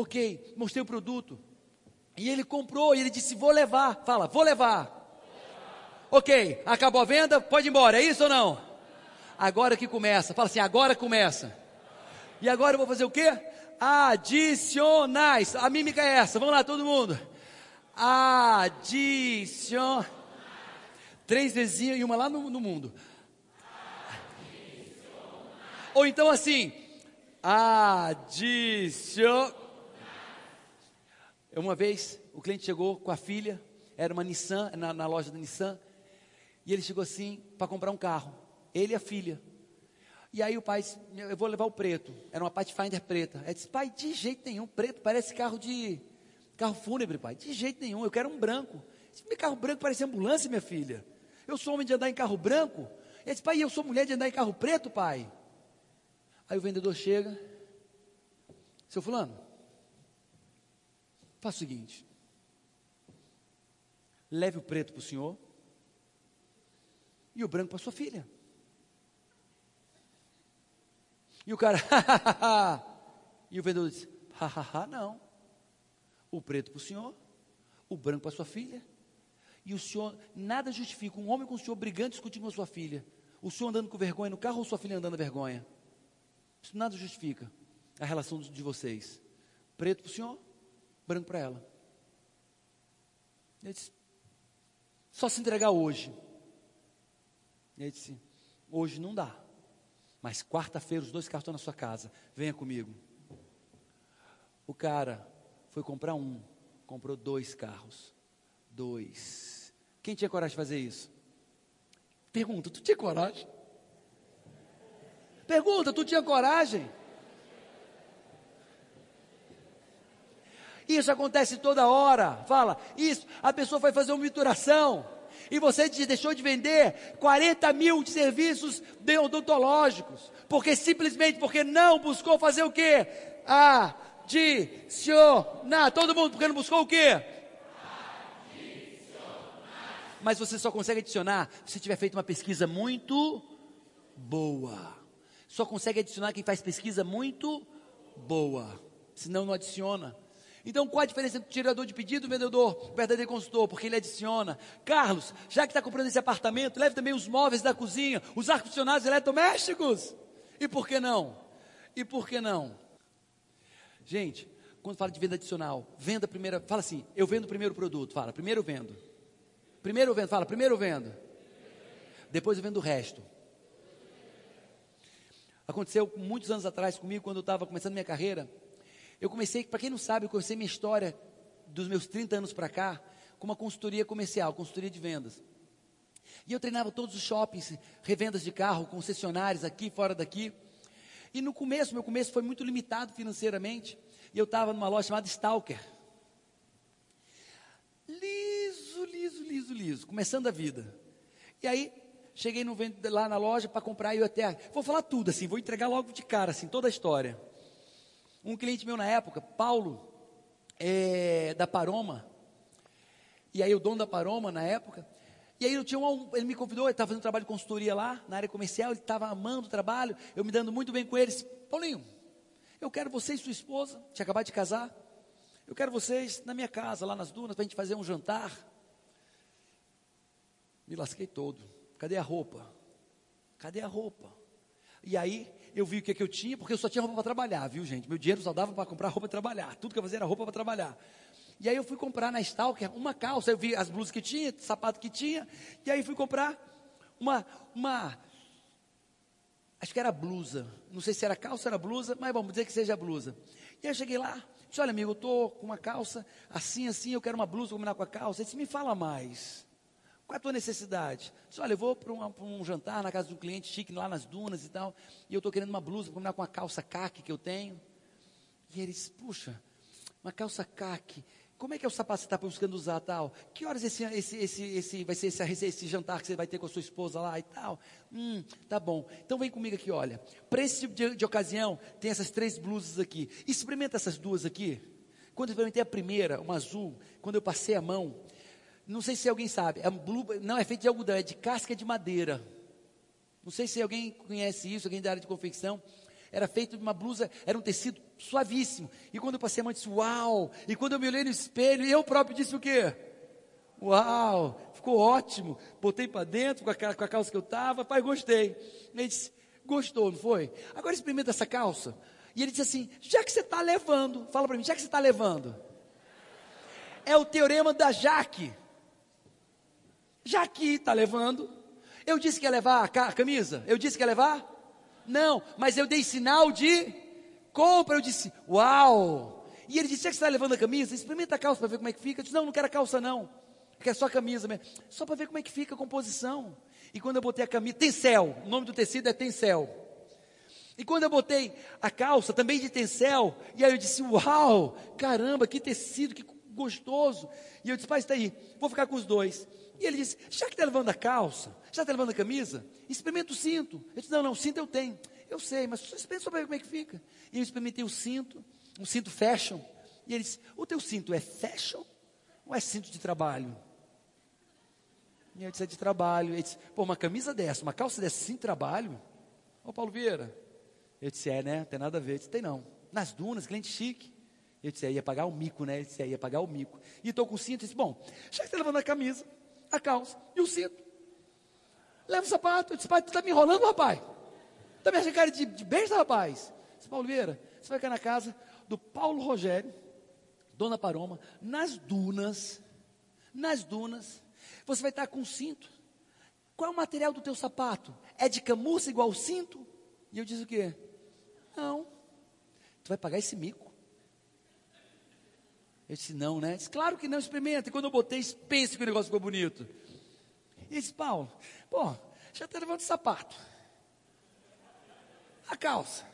Ok, mostrei o produto. E ele comprou e ele disse: Vou levar. Fala, vou levar. Ok, acabou a venda, pode ir embora, é isso ou não? Agora que começa. Fala assim, agora começa. E agora eu vou fazer o quê? Adicionais. A mímica é essa. Vamos lá, todo mundo. Adicion. Três vezes e uma lá no, no mundo. Ou então assim. Adicion. Uma vez, o cliente chegou com a filha, era uma Nissan, na, na loja da Nissan, e ele chegou assim para comprar um carro, ele e a filha. E aí o pai disse, eu vou levar o preto, era uma Pathfinder preta. Ele disse, pai, de jeito nenhum, preto parece carro de, carro fúnebre, pai, de jeito nenhum, eu quero um branco. Disse, meu carro branco parece ambulância, minha filha. Eu sou homem de andar em carro branco. Ele disse, pai, eu sou mulher de andar em carro preto, pai. Aí o vendedor chega, seu fulano, faça o seguinte, leve o preto para o senhor e o branco para sua filha. E o cara, e o vendedor disse, hahaha, não. O preto para o senhor, o branco para sua filha. E o senhor, nada justifica um homem com o senhor brigando, discutindo com a sua filha. O senhor andando com vergonha no carro ou sua filha andando com vergonha. Isso nada justifica a relação de vocês. Preto para o senhor, branco para ela. Ele disse, só se entregar hoje. Ele disse, hoje não dá. Mas quarta-feira os dois estão na sua casa. Venha comigo. O cara foi comprar um, comprou dois carros. Dois. Quem tinha coragem de fazer isso? Pergunta, tu tinha coragem? Pergunta, tu tinha coragem? Isso acontece toda hora. Fala, isso, a pessoa foi fazer uma mituração e você deixou de vender 40 mil de serviços odontológicos, porque simplesmente porque não buscou fazer o quê? Adicionar. Todo mundo, porque não buscou o quê? Mas você só consegue adicionar se tiver feito uma pesquisa muito boa. Só consegue adicionar quem faz pesquisa muito boa. Senão não adiciona. Então, qual a diferença entre o tirador de pedido e o vendedor, o verdadeiro consultor? Porque ele adiciona. Carlos, já que está comprando esse apartamento, leve também os móveis da cozinha, os ar-condicionados eletrodomésticos. E por que não? E por que não? Gente, quando fala de venda adicional, venda primeiro, fala assim, eu vendo o primeiro produto, fala, primeiro eu vendo. Primeiro eu vendo, fala, primeiro eu vendo. Depois eu vendo o resto. Aconteceu muitos anos atrás comigo, quando eu estava começando minha carreira. Eu comecei, para quem não sabe, eu comecei minha história dos meus 30 anos para cá com uma consultoria comercial, consultoria de vendas. E eu treinava todos os shoppings, revendas de carro, concessionários aqui, fora daqui. E no começo, meu começo foi muito limitado financeiramente. E eu estava numa loja chamada Stalker. Liso, liso, liso, liso, começando a vida. E aí, cheguei no, lá na loja para comprar e eu até, vou falar tudo assim, vou entregar logo de cara, assim, toda a história. Um cliente meu na época, Paulo, é, da Paroma, e aí o dono da Paroma na época, e aí eu tinha um, ele me convidou, ele estava fazendo trabalho de consultoria lá, na área comercial, ele estava amando o trabalho, eu me dando muito bem com ele, Paulinho, eu quero você e sua esposa, tinha acabado de casar, eu quero vocês na minha casa, lá nas dunas, para a gente fazer um jantar. Me lasquei todo. Cadê a roupa? Cadê a roupa? E aí, eu vi o que, é que eu tinha, porque eu só tinha roupa para trabalhar, viu, gente? Meu dinheiro só dava para comprar roupa para trabalhar. Tudo que eu fazia era roupa para trabalhar. E aí eu fui comprar na Stalker uma calça. Eu vi as blusas que tinha, sapato que tinha. E aí fui comprar uma, uma. Acho que era blusa. Não sei se era calça ou era blusa, mas vamos dizer que seja blusa. E aí eu cheguei lá, disse: Olha, amigo, eu estou com uma calça assim, assim, eu quero uma blusa combinar com a calça. Ele disse: Me fala mais. Qual é a tua necessidade? Disse, olha, eu vou para um, um, jantar na casa de um cliente chique lá nas dunas e tal, e eu estou querendo uma blusa para combinar com a calça caque que eu tenho. E ele disse, puxa, uma calça caque, como é que é o sapato que você está buscando usar tal? Que horas esse, esse, esse, esse vai ser esse, esse, jantar que você vai ter com a sua esposa lá e tal? Hum, tá bom. Então vem comigo aqui, olha. Para esse tipo de, de ocasião, tem essas três blusas aqui. Experimenta essas duas aqui. Quando eu experimentei a primeira, uma azul, quando eu passei a mão, não sei se alguém sabe, é blue, não é feito de algodão, é de casca de madeira. Não sei se alguém conhece isso, alguém da área de confecção. Era feito de uma blusa, era um tecido suavíssimo. E quando eu passei a mão, eu disse, uau! E quando eu me olhei no espelho, eu próprio disse o quê? Uau! Ficou ótimo. Botei para dentro com a, com a calça que eu estava. Pai, gostei. Ele disse, gostou, não foi? Agora experimenta essa calça. E ele disse assim, já que você está levando, fala para mim, já que você está levando. É o teorema da Jaque. Jaque está levando. Eu disse que ia levar a camisa? Eu disse que ia levar? Não, mas eu dei sinal de compra. Eu disse, uau! E ele disse: Já que você está levando a camisa, experimenta a calça para ver como é que fica. Eu disse: Não, não quero a calça, não. Quero só a camisa mesmo. Só para ver como é que fica a composição. E quando eu botei a camisa, tencel. O nome do tecido é tencel. E quando eu botei a calça, também de tencel, e aí eu disse: Uau, caramba, que tecido, que gostoso. E eu disse: Pai, está aí, vou ficar com os dois. E ele disse: Já que está levando a calça, já está levando a camisa, experimenta o cinto. Eu disse: Não, não, cinto eu tenho. Eu sei, mas experimenta só para ver como é que fica. E eu experimentei o cinto, um cinto fashion. E ele disse: O teu cinto é fashion ou é cinto de trabalho? E eu disse: É de trabalho. Ele disse: Pô, uma camisa dessa, uma calça dessa, sem trabalho? Ô Paulo Vieira. Eu disse: É, né? Tem nada a ver. Ele disse: Tem não. Nas dunas, cliente chique. Eu disse: é, ia pagar o mico, né? Ele disse: é, ia pagar o mico. E estou com o cinto. Ele disse: Bom, já que está levando a camisa, a calça e o cinto. Leva o sapato. Eu disse: Pai, tu está me enrolando, rapaz? Está me achando cara de, de besta, rapaz? Eu disse: Paulo Vieira, você vai ficar na casa do Paulo Rogério, Dona Paroma, nas dunas. Nas dunas. Você vai estar com o cinto. Qual é o material do teu sapato? É de camurça igual o cinto? E eu disse o quê? Não. Tu vai pagar esse mico. Eu disse, não, né? Disse, claro que não, experimenta. E quando eu botei, pense que o negócio ficou bonito. E disse, Paulo, pô, já está levando o sapato. A calça.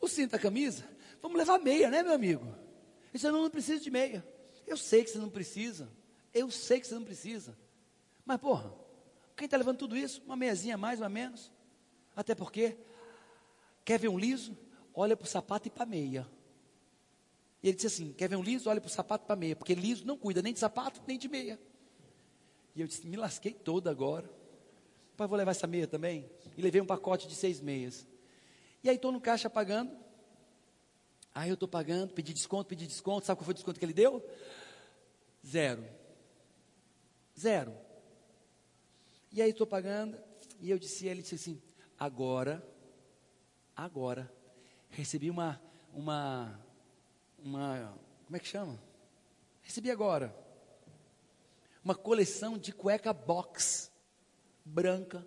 O cinto, a camisa. Vamos levar meia, né, meu amigo? Ele disse, não, não preciso de meia. Eu sei que você não precisa. Eu sei que você não precisa. Mas, porra, quem está levando tudo isso? Uma meiazinha mais, uma menos. Até porque, quer ver um liso? Olha para o sapato e para a meia. E ele disse assim: quer ver um liso? Olha para o sapato para a meia, porque liso não cuida nem de sapato, nem de meia. E eu disse: me lasquei todo agora. Pai, vou levar essa meia também? E levei um pacote de seis meias. E aí estou no caixa pagando. Aí eu estou pagando, pedi desconto, pedi desconto. Sabe qual foi o desconto que ele deu? Zero. Zero. E aí estou pagando. E eu disse, ele disse assim: agora, agora, recebi uma, uma uma, como é que chama? Recebi agora. Uma coleção de cueca box, branca,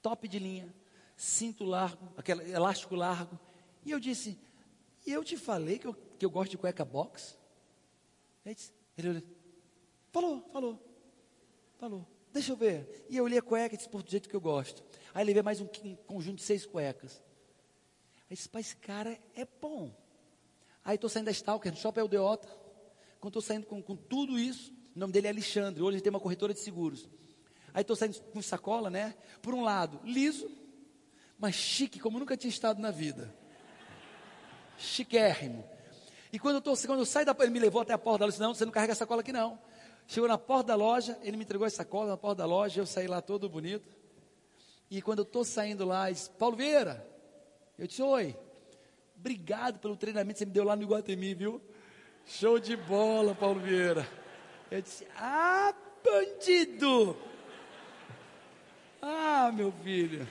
top de linha, cinto largo, aquele elástico largo. E eu disse, e eu te falei que eu, que eu gosto de cueca box? Ele, disse, ele falou, falou, falou. Deixa eu ver. E eu olhei a cueca e disse, por do jeito que eu gosto. Aí levei mais um, um conjunto de seis cuecas. Aí disse, pai, esse cara é bom. Aí estou saindo da Stalker, no Shopping Aldeota. Quando estou saindo com, com, tudo isso, o nome dele é Alexandre, hoje ele tem uma corretora de seguros. Aí estou saindo com sacola, né? Por um lado, liso, mas chique, como nunca tinha estado na vida. Chiquérrimo. E quando eu, tô, quando eu saio da ele me levou até a porta da loja, não, você não carrega sacola aqui não. Chegou na porta da loja, ele me entregou a sacola na porta da loja, eu saí lá todo bonito. E quando eu estou saindo lá, ele disse, Paulo Vieira, eu disse, oi. Obrigado pelo treinamento que você me deu lá no Iguatemi, viu? Show de bola, Paulo Vieira. Eu disse: Ah, bandido! Ah, meu filho.